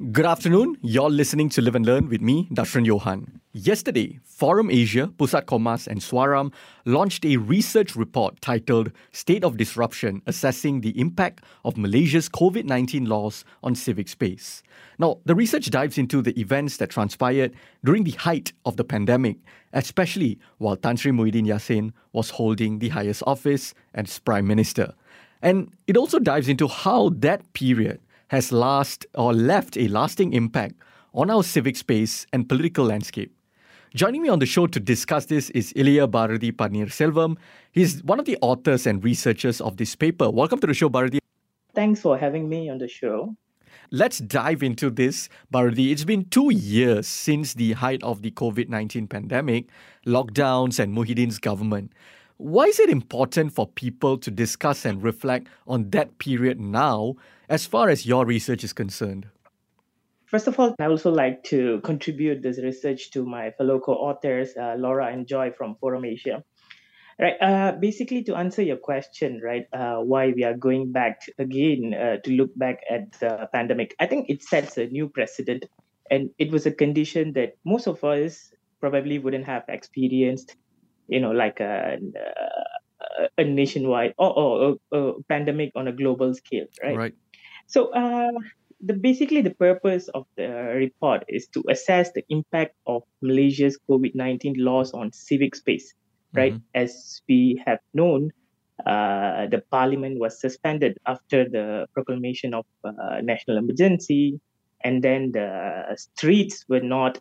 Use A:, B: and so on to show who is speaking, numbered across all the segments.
A: Good afternoon. You're listening to Live and Learn with me, Darshan Johan. Yesterday, Forum Asia, Pusat Komas, and SUARAM launched a research report titled State of Disruption Assessing the Impact of Malaysia's COVID 19 Laws on Civic Space. Now, the research dives into the events that transpired during the height of the pandemic, especially while Tan Sri Muhyiddin Yassin was holding the highest office as Prime Minister. And it also dives into how that period has last or left a lasting impact on our civic space and political landscape. Joining me on the show to discuss this is Ilaiya Panneerselvam. He's one of the authors and researchers of this paper. Welcome to the show, Barathi.
B: Thanks for having me on the show.
A: Let's dive into this, Barathi. It's been two years since the height of the COVID 19 pandemic, lockdowns, and Muhyiddin's government. Why is it important for people to discuss and reflect on that period now, as far as your research is concerned?
B: First of all, I also like to contribute this research to my fellow co-authors, uh, Laura and Joy from Forum Asia. Right. Uh, basically, to answer your question, right, uh, why we are going back again uh, to look back at the pandemic, I think it sets a new precedent, and it was a condition that most of us probably wouldn't have experienced you know, like a, a nationwide or, or a, a, pandemic on a global scale, right?
A: Right.
B: So, uh, the basically the purpose of the report is to assess the impact of Malaysia's COVID nineteen laws on civic space, right? Mm-hmm. As we have known, uh, the parliament was suspended after the proclamation of uh, national emergency, and then the streets were not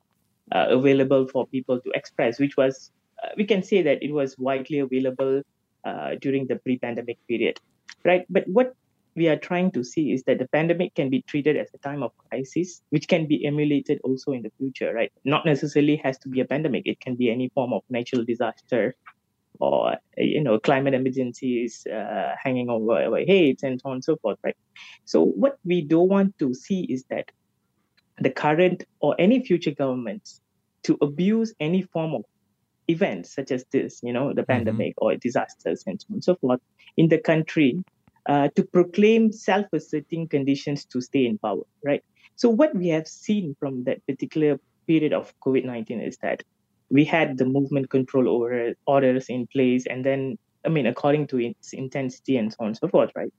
B: uh, available for people to express, which was we can say that it was widely available uh, during the pre-pandemic period, right? But what we are trying to see is that the pandemic can be treated as a time of crisis, which can be emulated also in the future, right? Not necessarily has to be a pandemic; it can be any form of natural disaster, or you know, climate emergencies uh, hanging over our heads, and so on and so forth, right? So what we don't want to see is that the current or any future governments to abuse any form of events such as this, you know, the mm-hmm. pandemic or disasters and so on and so forth in the country uh, to proclaim self-asserting conditions to stay in power, right? So what we have seen from that particular period of COVID-19 is that we had the movement control over orders in place, and then I mean, according to its intensity and so on and so forth, right?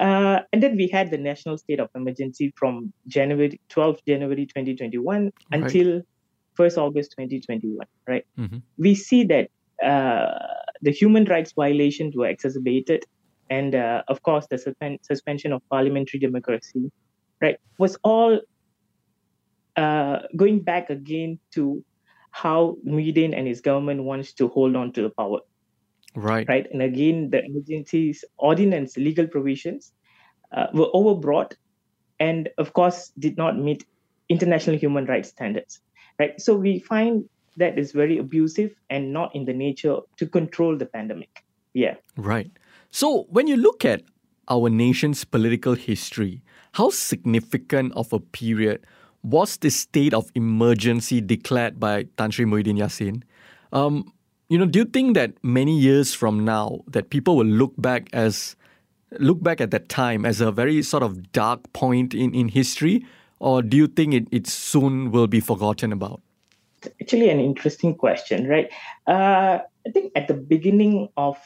B: Uh, and then we had the national state of emergency from January 12th January 2021 right. until 1st August 2021, right? Mm-hmm. We see that uh, the human rights violations were exacerbated, and uh, of course, the suspend- suspension of parliamentary democracy, right, was all uh, going back again to how Muhyiddin and his government wants to hold on to the power.
A: Right.
B: Right. And again, the emergencies ordinance legal provisions uh, were overbroad and, of course, did not meet international human rights standards right? So we find that is very abusive and not in the nature to control the pandemic. Yeah.
A: Right. So when you look at our nation's political history, how significant of a period was the state of emergency declared by Tan Sri Muhyiddin Yassin? Um, you know, do you think that many years from now that people will look back as look back at that time as a very sort of dark point in, in history or do you think it, it soon will be forgotten about?
B: Actually, an interesting question, right? Uh, I think at the beginning of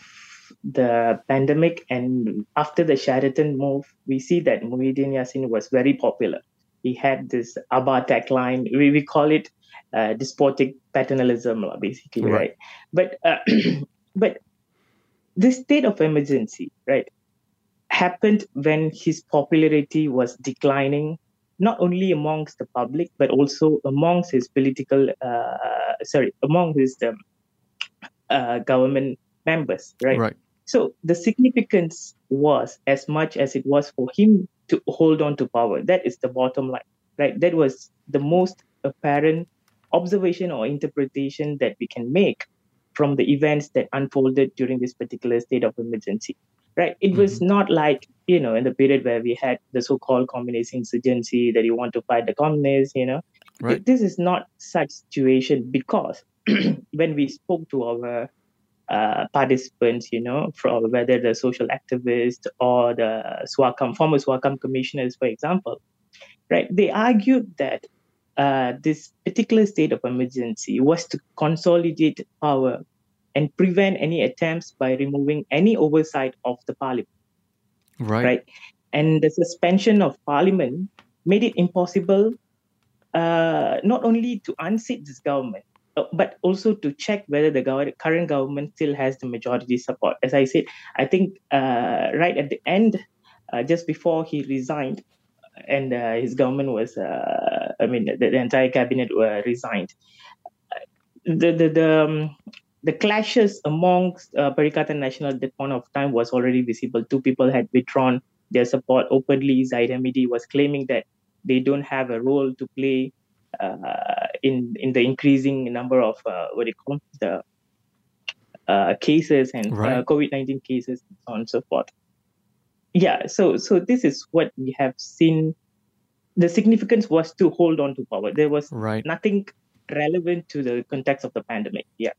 B: the pandemic and after the Sheraton move, we see that Muhyiddin Yassin was very popular. He had this Abah tagline. We, we call it uh, despotic paternalism, basically, right? right? But uh, but this state of emergency, right, happened when his popularity was declining not only amongst the public but also amongst his political uh, sorry among his um, uh, government members right?
A: Right.
B: So the significance was as much as it was for him to hold on to power. That is the bottom line right? That was the most apparent observation or interpretation that we can make from the events that unfolded during this particular state of emergency right? It mm-hmm. was not like, you know, in the period where we had the so called communist insurgency that you want to fight the communists, you know.
A: Right.
B: This is not such situation because when we spoke to our uh, participants, you know, from whether the social activists or the SUHAKAM, former SUHAKAM commissioners, for example, right? They argued that uh, this particular state of emergency was to consolidate power and prevent any attempts by removing any oversight of the parliament.
A: Right.
B: Right. And the suspension of parliament made it impossible uh, not only to unseat this government, uh, but also to check whether the gov- current government still has the majority support. As I said, I think uh, right at the end, uh, just before he resigned, and uh, his government was, uh, I mean, the, the entire cabinet were resigned. The the the, um, the clashes amongst uh, Perikatan Nasional at that point of time was already visible. Two people had withdrawn their support openly. Zahid Hamidi was claiming that they don't have a role to play uh, in in the increasing number of uh, what do you call the uh, cases and
A: Right.
B: COVID nineteen cases and so on and so forth. Yeah, so so this is what we have seen. The significance was to hold on to power. There was
A: Right.
B: nothing relevant to the context of the pandemic. Yeah.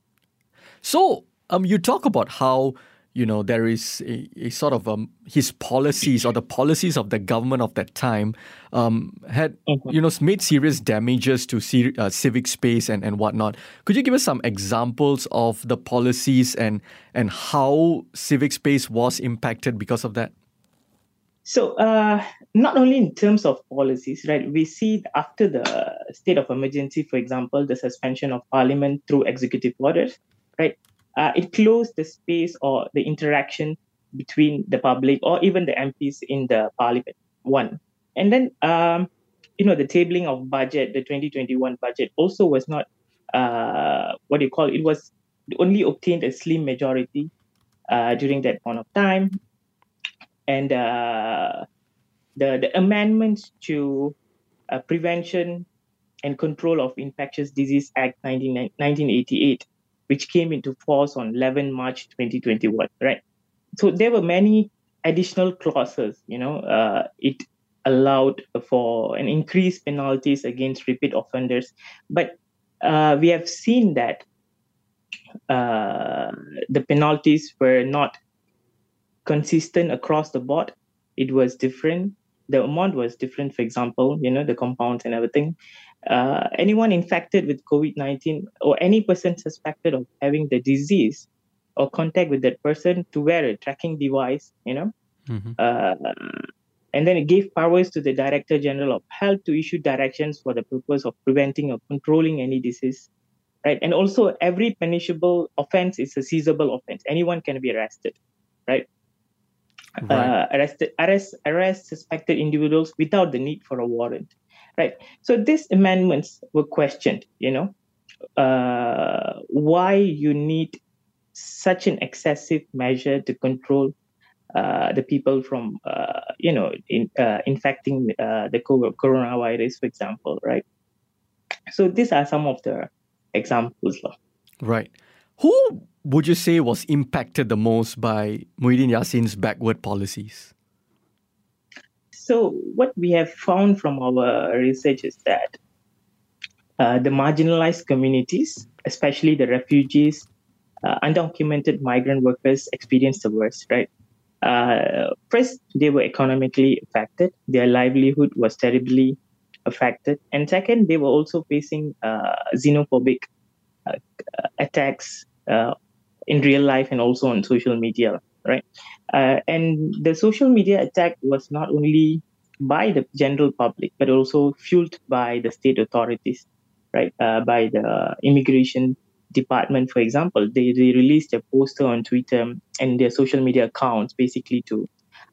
A: So, um, you talk about how you know there is a, a sort of um his policies or the policies of the government of that time um had
B: Mhm.
A: you know made serious damages to ci- uh, civic space and and whatnot. Could you give us some examples of the policies and and how civic space was impacted because of that?
B: So, uh, not only in terms of policies, right? We see after the state of emergency, for example, the suspension of parliament through executive orders, right? Uh, it closed the space or the interaction between the public or even the MPs in the parliament. One, and then um, you know the tabling of budget, the 2021 budget also was not uh, what do you call it? It was only obtained a slim majority uh, during that point of time and uh, the the amendments to uh, Prevention and Control of Infectious Disease Act 19, 1988, which came into force on 11 March 2021. Right, so there were many additional clauses. You know, uh, it allowed for an increased penalties against repeat offenders, but uh, we have seen that uh, the penalties were not consistent across the board. It was different. The amount was different, for example, you know, the compounds and everything. Uh, anyone infected with COVID 19 or any person suspected of having the disease or contact with that person to wear a tracking device, you know.
A: Mm-hmm.
B: Uh, and then it gave powers to the Director General of Health to issue directions for the purpose of preventing or controlling any disease. Right. And also, every punishable offense is a seizable offense. Anyone can be arrested. Right
A: Right.
B: uh, arrested, arrest, arrest suspected individuals without the need for a warrant, right? So these amendments were questioned. You know, uh, why you need such an excessive measure to control uh, the people from, uh, you know, in, uh, infecting uh, the co- coronavirus, for example, right? So these are some of the examples.
A: Right. Who would you say was impacted the most by Muhyiddin Yassin's backward policies?
B: So, what we have found from our research is that uh, the marginalized communities, especially the refugees, uh, undocumented migrant workers, experienced the worst, right? Uh, first, they were economically affected, their livelihood was terribly affected. And second, they were also facing uh, xenophobic uh, attacks uh, in real life and also on social media, right? Uh, and the social media attack was not only by the general public, but also fueled by the state authorities, right? Uh, by the immigration department, for example, they, they released a poster on Twitter and their social media accounts basically to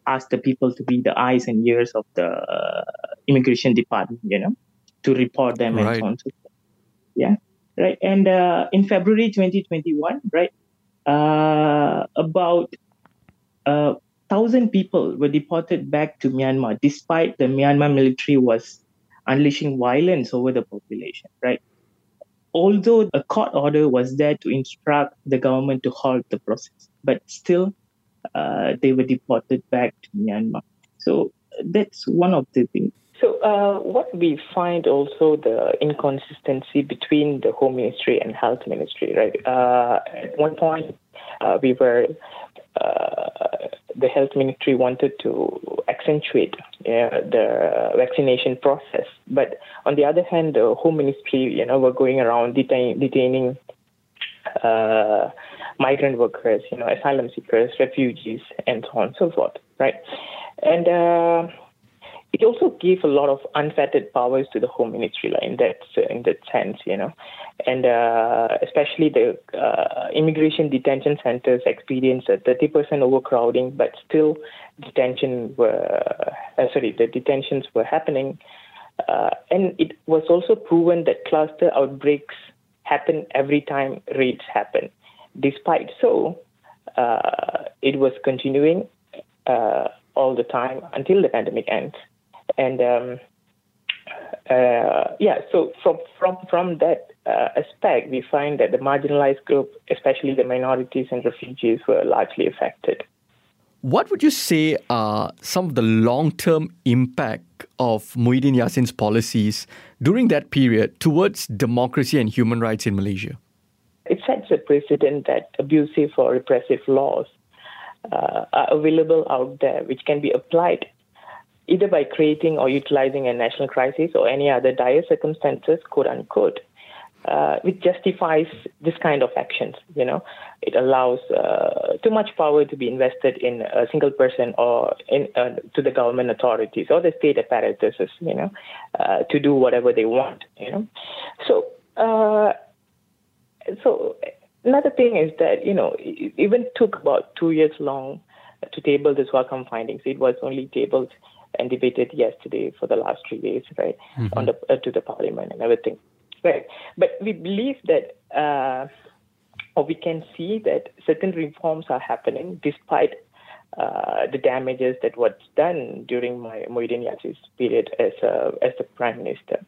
B: ask the people to be the eyes and ears of the uh, immigration department, you know, to report them and so on so. Yeah, right. And uh, in February 2021, right, uh, about thousand people were deported back to Myanmar, despite the Myanmar military was unleashing violence over the population. Right. Although a court order was there to instruct the government to halt the process, but still, uh, they were deported back to Myanmar. So that's one of the things. So uh, what we find also the inconsistency between the Home Ministry and Health Ministry, right? Uh, at one point, uh, we were uh, the Health Ministry wanted to accentuate the vaccination process, but on the other hand, the Home Ministry, you know, were going around detain- detaining uh, migrant workers, you know, asylum seekers, refugees, and so on and so forth, right? And uh, it also gave a lot of unfettered powers to the Home Ministry in that in that sense, you know, and uh, especially the uh, immigration detention centers experienced a 30% overcrowding, but still detention were uh, sorry the detentions were happening, uh, and it was also proven that cluster outbreaks happen every time raids happen. Despite so, uh, it was continuing uh, all the time until the pandemic ends and um, uh, yeah, so from from from that uh, aspect, we find that the marginalized group, especially the minorities and refugees, were largely affected.
A: What would you say are some of the long-term impact of Muhyiddin Yassin's policies during that period towards democracy and human rights in Malaysia?
B: It sets a precedent that abusive or repressive laws uh, are available out there, which can be applied either by creating or utilizing a national crisis or any other dire circumstances, quote unquote, uh, which justifies this kind of actions. You know, it allows uh, too much power to be invested in a single person or in uh, to the government authorities or the state apparatuses. You know, uh, to do whatever they want. You know, so uh, so another thing is that you know it even took about two years long to table the SUHAKAM findings. It was only tabled and debated yesterday for the last three days, right, mm-hmm. on the uh, to the parliament and everything, right. But we believe that, uh, or we can see that certain reforms are happening despite uh, the damages that was done during my Muhyiddin Yassin's period as uh, as the prime minister.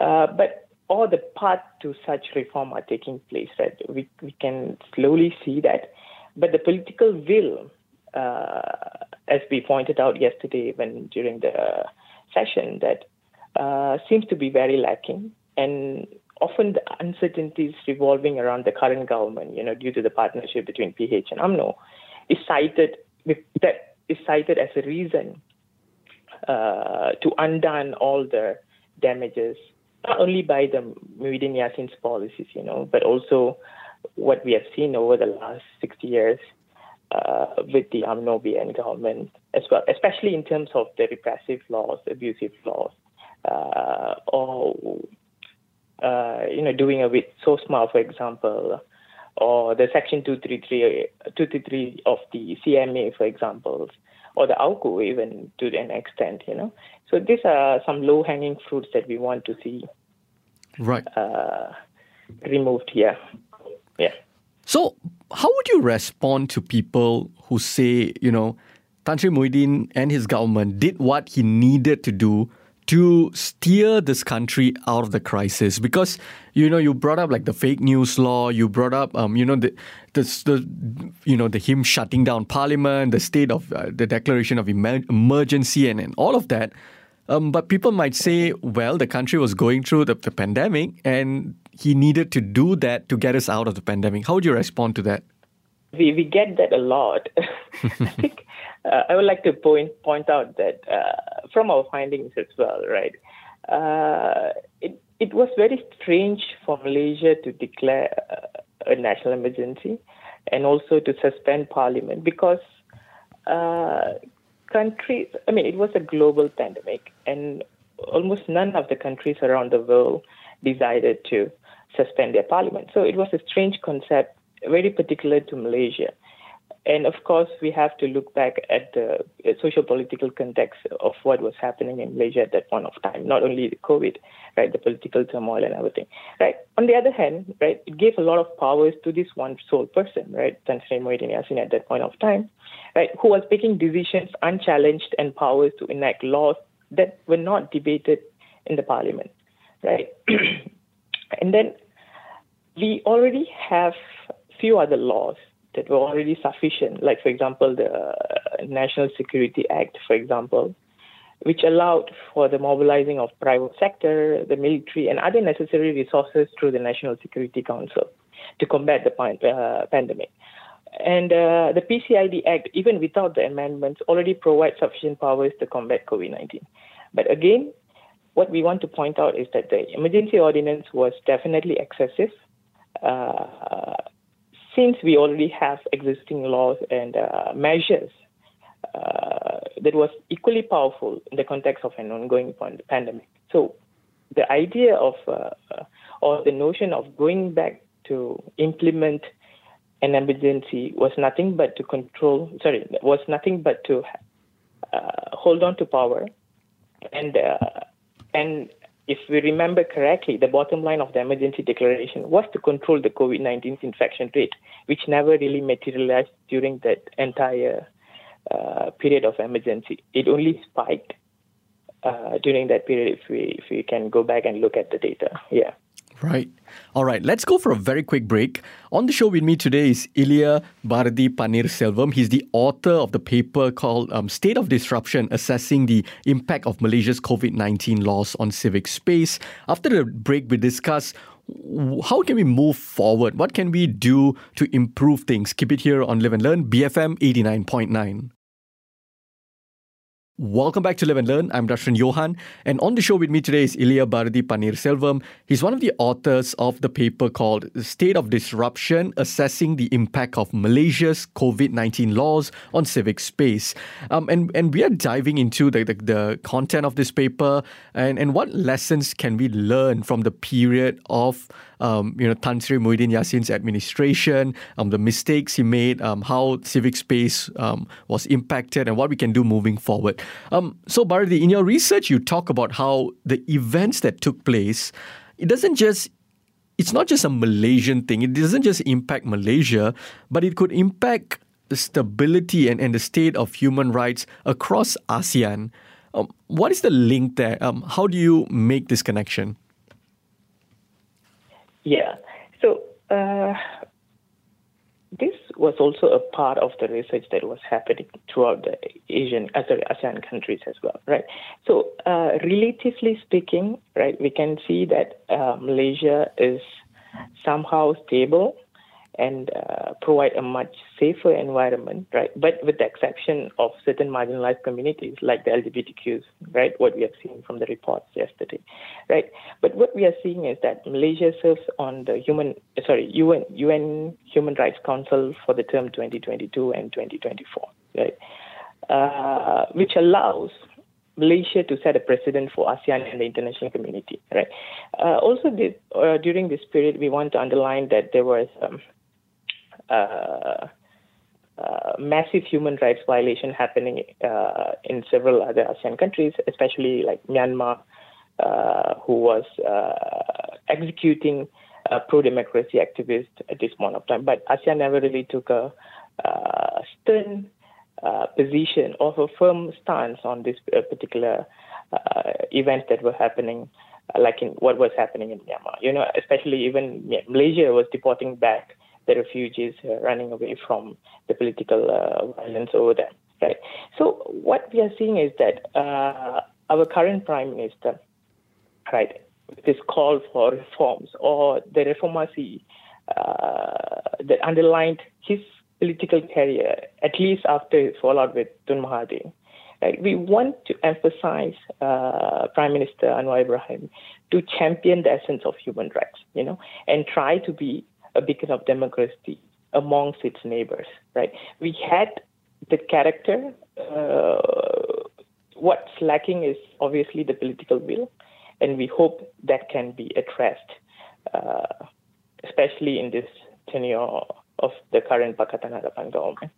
B: Uh, but all the path to such reform are taking place, right? We we can slowly see that, but the political will uh, as we pointed out yesterday when during the session, that uh, seems to be very lacking. And often the uncertainties revolving around the current government, you know, due to the partnership between PH and UMNO, is cited that is cited as a reason uh, to undone all the damages, not only by the Muhyiddin Yassin's policies, you know, but also what we have seen over the last 60 years uh, with the UMNO BN government as well, especially in terms of the repressive laws, abusive laws, uh, or uh, you know doing a with SOSMA, for example, or the Section 233, 233 of the CMA, for example, or the AUKU even to an extent, you know. So these are some low-hanging fruits that we want to see
A: right
B: uh, removed here. Yeah.
A: So, how would you respond to people who say, you know, Tan Sri Muhyiddin and his government did what he needed to do to steer this country out of the crisis? Because you know, you brought up like the fake news law, you brought up, um, you know, the, the, the you know, the him shutting down Parliament, the state of uh, the declaration of emergency, and, and all of that. Um, but people might say, well, the country was going through the, the pandemic, and he needed to do that to get us out of the pandemic. How would you respond to that?
B: We, we get that a lot. I think uh, I would like to point point out that uh, from our findings as well, right? Uh, it it was very strange for Malaysia to declare uh, a national emergency and also to suspend parliament because uh, countries. I mean, it was a global pandemic, and almost none of the countries around the world decided to suspend their parliament. So it was a strange concept, very particular to Malaysia. And of course, we have to look back at the uh, social political context of what was happening in Malaysia at that point of time, not only the COVID, right, the political turmoil and everything, right. On the other hand, right, it gave a lot of powers to this one sole person, right, Tan Sri Muhyiddin Yassin at that point of time, right, who was making decisions unchallenged and powers to enact laws that were not debated in the parliament, right. and then we already have few other laws that were already sufficient, like, for example, the National Security Act, for example, which allowed for the mobilizing of private sector, the military, and other necessary resources through the National Security Council to combat the uh, pandemic. And uh, the PCID Act, even without the amendments, already provides sufficient powers to combat COVID 19. But again, what we want to point out is that the emergency ordinance was definitely excessive. Uh, since we already have existing laws and uh, measures uh, that was equally powerful in the context of an ongoing pandemic. So the idea of uh, or the notion of going back to implement an emergency was nothing but to control, sorry, was nothing but to uh, hold on to power. And, uh, and if we remember correctly, the bottom line of the emergency declaration was to control the COVID 19 infection rate, which never really materialized during that entire uh, period of emergency. It only spiked uh, during that period if we, if we can go back and look at the data. Yeah.
A: Right. All right. Let's go for a very quick break. On the show with me today is Ilaiya Barathi Panneerselvam. He's the author of the paper called um, State of Disruption Assessing the Impact of Malaysia's COVID 19 Laws on Civic Space. After the break, we discuss how can we move forward? What can we do to improve things? Keep it here on Live and Learn, BFM 89.9. Welcome back to Live and Learn. I'm Darshan Johan, and on the show with me today is Ilaiya Panneerselvam He's one of the authors of the paper called State of Disruption Assessing the Impact of Malaysia's COVID 19 Laws on Civic Space. Um, and, and we are diving into the, the, the, content of this paper and, and what lessons can we learn from the period of um, you know, Tan Sri Muhyiddin Yassin's administration, um, the mistakes he made, um, how civic space um, was impacted, and what we can do moving forward. Um, so, Barathi, in your research, you talk about how the events that took place, it doesn't just it's not just a Malaysian thing. It doesn't just impact Malaysia, but it could impact the stability and, and the state of human rights across ASEAN. Um, what is the link there? Um, how do you make this connection?
B: Yeah. So uh, this was also a part of the research that was happening throughout the Asian, uh, sorry, ASEAN countries as well, right? So, uh, relatively speaking, right, we can see that uh, Malaysia is somehow stable and uh, provide a much safer environment, right? But with the exception of certain marginalized communities like the LGBTQs, right? What we have seen from the reports yesterday, right? But what we are seeing is that Malaysia serves on the human, sorry, UN, UN Human Rights Council for the term 2022 and 2024, right? Uh, which allows Malaysia to set a precedent for ASEAN and the international community, right? Uh, also, this, uh, during this period, we want to underline that there was um, uh, uh, massive human rights violation happening uh, in several other ASEAN countries, especially like Myanmar, uh, who was uh, executing pro-democracy activists at this point of time. But ASEAN never really took a stern position or a firm stance on this particular events that were happening like in what was happening in Myanmar. You know, especially even Malaysia was deporting back the refugees uh, running away from the political uh, violence over there. Right. So what we are seeing is that uh, our current prime minister, right, this call for reforms or the Reformasi that underlined his political career, at least after his fallout with Tun Mahathir. Right? We want to emphasize uh, Prime Minister Anwar Ibrahim to champion the essence of human rights, you know, and try to be a beacon of democracy amongst its neighbors, right? We had the character. Uh, what's lacking is obviously the political will, and we hope that can be addressed, uh, especially in this tenure of the current Pakatan Harapan government.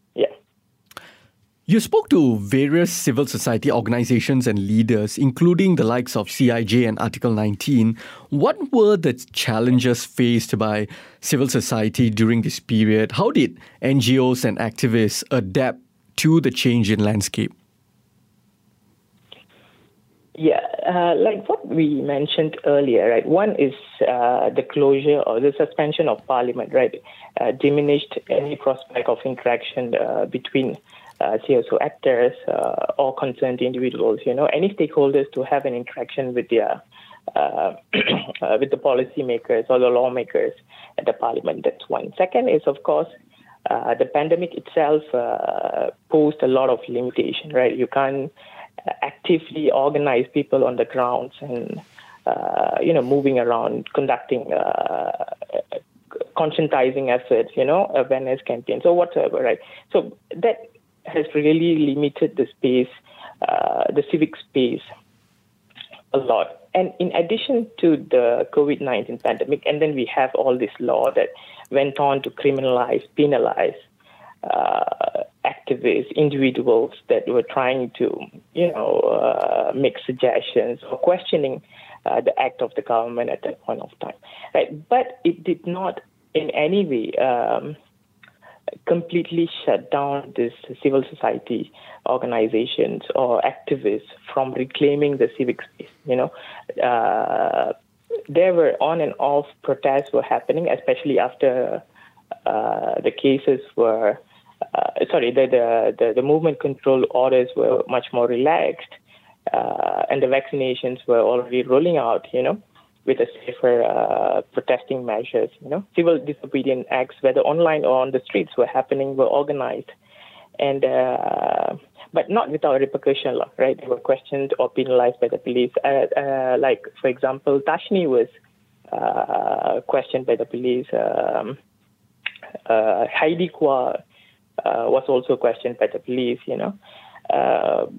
A: You spoke to various civil society organizations and leaders, including the likes of CIJ and Article 19. What were the challenges faced by civil society during this period? How did NGOs and activists adapt to the change in landscape?
B: Yeah, uh, like what we mentioned earlier, right? One is uh, the closure or the suspension of parliament, right? Uh, diminished any prospect of interaction uh, between uh, CSO actors uh, or concerned individuals, you know, any stakeholders to have an interaction with their uh, uh, with the policymakers or the lawmakers at the parliament. That's one. Second is, of course, uh, the pandemic itself uh, posed a lot of limitation, right? You can't actively organize people on the grounds and, uh, you know, moving around, conducting uh, conscientizing efforts, you know, awareness campaigns or whatever, right? So that has really limited the space, uh, the civic space a lot. And in addition to the COVID 19 pandemic, and then we have all this law that went on to criminalize, penalize uh, activists, individuals that were trying to, you know, uh, make suggestions or questioning uh, the act of the government at that point of time. Right? But it did not in any way um, completely shut down this civil society organizations or activists from reclaiming the civic space. You know, uh, there were on and off protests were happening, especially after uh, the cases were. Uh, sorry, the, the, the, the, movement control orders were much more relaxed, uh, and the vaccinations were already rolling out, you know with a safer uh, protesting measures. You know, civil disobedience acts, whether online or on the streets, were happening, were organized, and uh, but not without repercussion, right? They were questioned or penalized by the police. Uh, uh like, for example, Tashni was uh, questioned by the police. Um, uh, Heidy Quah was also questioned by the police. You know,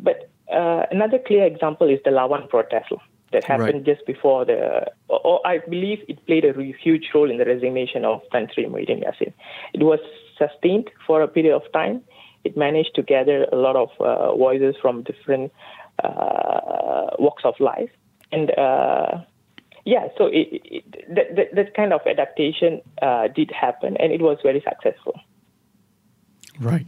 B: but another clear example is the Lawan protest that happened right. just before the, or I believe it played a huge role in the resignation of Tan Sri Muhyiddin Yassin. It was sustained for a period of time. It managed to gather a lot of uh, voices from different uh, walks of life. And uh, yeah, so it, it, that, that, that, kind of adaptation uh, did happen, and it was very successful.
A: Right.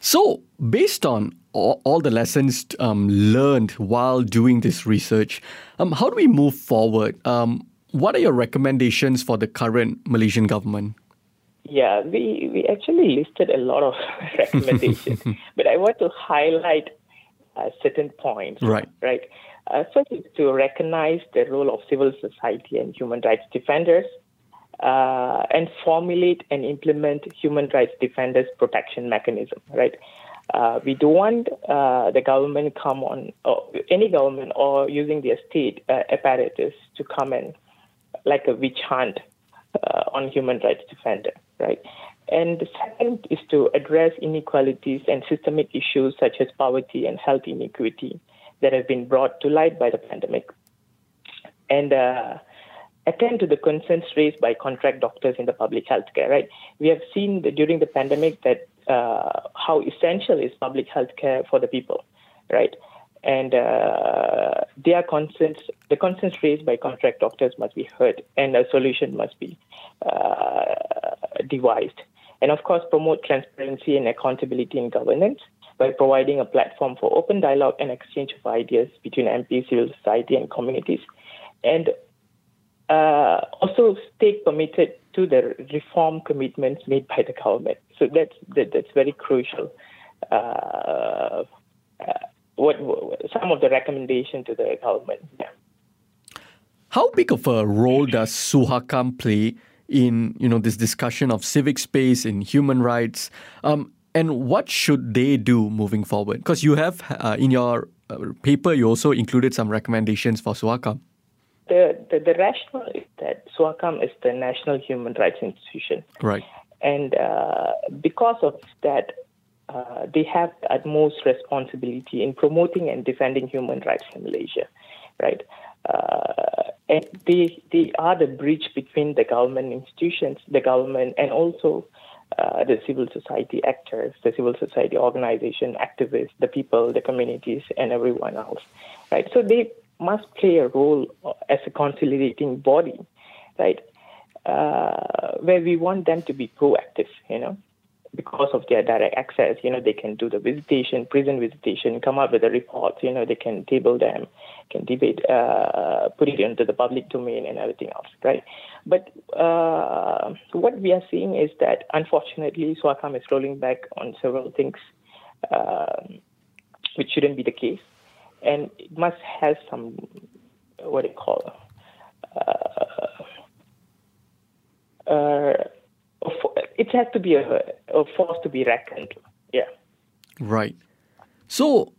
A: So, based on all, all the lessons um, learned while doing this research, um, how do we move forward? Um, what are your recommendations for the current Malaysian government?
B: Yeah, we, we actually listed a lot of recommendations, but I want to highlight uh, certain points.
A: Right.
B: Right. Uh, first is to recognize the role of civil society and human rights defenders uh, and formulate and implement human rights defenders protection mechanism, right? Uh, we don't want uh, the government come on, or any government or using their state uh, apparatus to come in like a witch hunt uh, on human rights defender, right? And the second is to address inequalities and systemic issues such as poverty and health inequity that have been brought to light by the pandemic. And uh, attend to the concerns raised by contract doctors in the public healthcare, right? We have seen during the pandemic that uh, how essential is public healthcare for the people, right? And uh, their concerns, the concerns raised by contract doctors must be heard, and a solution must be uh, devised. And of course, promote transparency and accountability in governance by providing a platform for open dialogue and exchange of ideas between MP, civil society, and communities. And uh, also stay committed to the reform commitments made by the government. So that's that, that's very crucial. Uh, uh, what, what, some of the recommendation to the government. Yeah.
A: How big of a role does Suhakam play in you know this discussion of civic space in human rights? Um, and what should they do moving forward? Because you have uh, in your uh, paper, you also included some recommendations for Suhakam.
B: The, the, the rationale is that SUHAKAM is the national human rights institution.
A: Right.
B: And uh, because of that, uh, they have the utmost responsibility in promoting and defending human rights in Malaysia, right? Uh, and they they are the bridge between the government institutions, the government, and also uh, the civil society actors, the civil society organization activists, the people, the communities, and everyone else, right? So they must play a role as a consolidating body, right? Uh, where we want them to be proactive, you know, because of their direct access, you know, they can do the visitation, prison visitation, come up with the reports, you know, they can table them, can debate, uh, put it into the public domain and everything else, right? But uh, what we are seeing is that unfortunately, SUHAKAM is rolling back on several things um, which shouldn't be the case, and it must have some what do you call uh, uh, it has to be a, a force to be reckoned. Yeah.
A: Right. So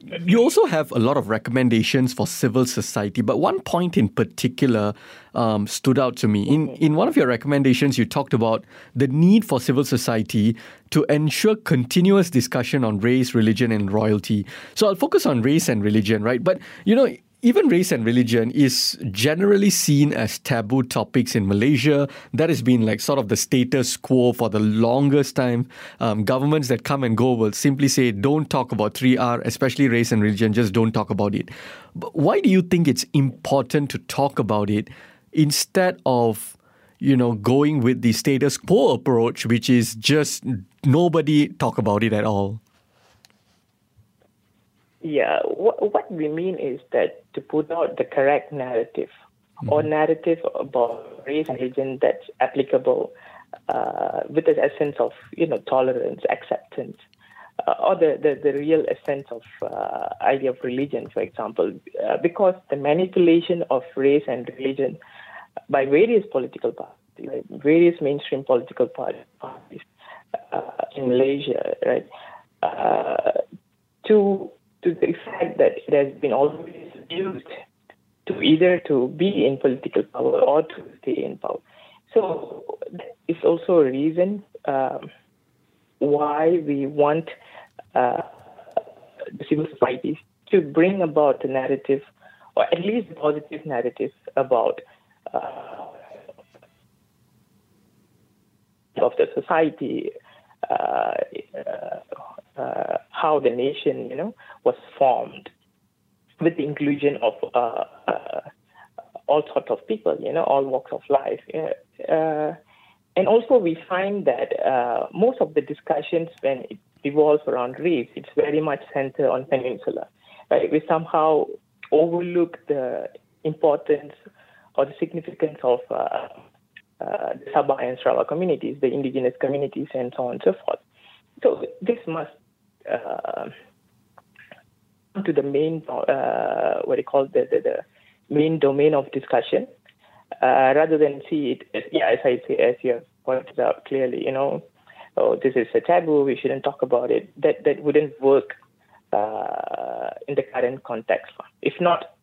A: you also have a lot of recommendations for civil society, but one point in particular um, stood out to me. In in one of your recommendations, you talked about the need for civil society to ensure continuous discussion on race, religion, and royalty. So I'll focus on race and religion, right? But you know, even race and religion is generally seen as taboo topics in Malaysia. That has been like sort of the status quo for the longest time. Um, governments that come and go will simply say, don't talk about 3R, especially race and religion, just don't talk about it. But why do you think it's important to talk about it instead of you know going with the status quo approach which is just nobody talk about it at all
B: yeah, what, what we mean is that to put out the correct narrative mm-hmm. or narrative about race and religion that's applicable uh, with the essence of you know tolerance, acceptance, uh, or the, the, the real essence of uh, idea of religion, for example, uh, because the manipulation of race and religion by various political parties, various mainstream political parties uh, in Malaysia, right, uh, to to the fact that it has been always used to either to be in political power or to stay in power. So it's also a reason um, why we want uh, civil societies to bring about a narrative, or at least a positive narrative about uh, of the society, uh, uh uh, how the nation, you know, was formed with the inclusion of uh, uh, all sorts of people, you know, all walks of life. Uh, and also, we find that uh, most of the discussions, when it revolves around reefs, it's very much centered on peninsula. Right? We somehow overlook the importance or the significance of uh, uh, the Sabah and Sarawak communities, the indigenous communities, and so on and so forth. So this must uh, to the main uh, what they call the, the, the main domain of discussion uh, rather than see it yeah as I say as you have pointed out clearly you know oh this is a taboo we shouldn't talk about it. That that wouldn't work uh, in the current context. If not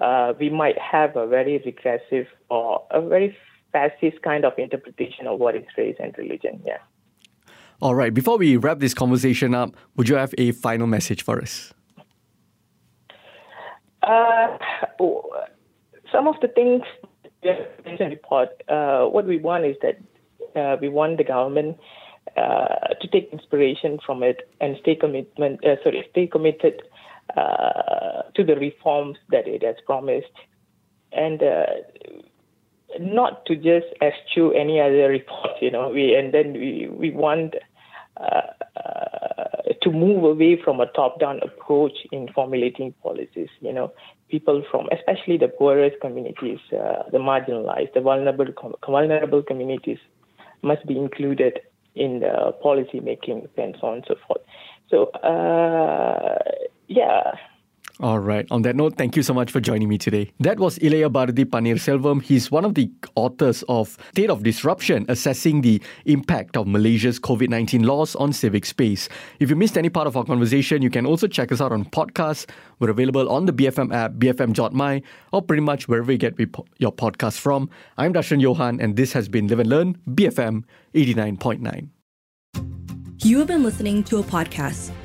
B: uh, we might have a very regressive or a very fascist kind of interpretation of what is race and religion yeah
A: all right, before we wrap this conversation up, would you have a final message for us?
B: Uh, some of the things in the report, uh, what we want is that uh, we want the government uh, to take inspiration from it and stay commitment, uh, sorry, stay committed uh, to the reforms that it has promised, and not to just eschew any other report, you know. We and then we we want uh, to move away from a top-down approach in formulating policies. You know, people from, especially the poorest communities, uh, the marginalized, the vulnerable, vulnerable communities, must be included in the policy making and so on and so forth. So, uh, yeah,
A: all right. On that note, thank you so much for joining me today. That was Ilaiya Barathi Selvam. He's one of the authors of State of Disruption, assessing the impact of Malaysia's COVID 19 laws on civic space. If you missed any part of our conversation, you can also check us out on podcasts. We're available on the BFM app, BFM.my, or pretty much wherever you get your podcast from. I'm Darshan Johan, and this has been Live and Learn, BFM 89.9.
C: You have been listening to a podcast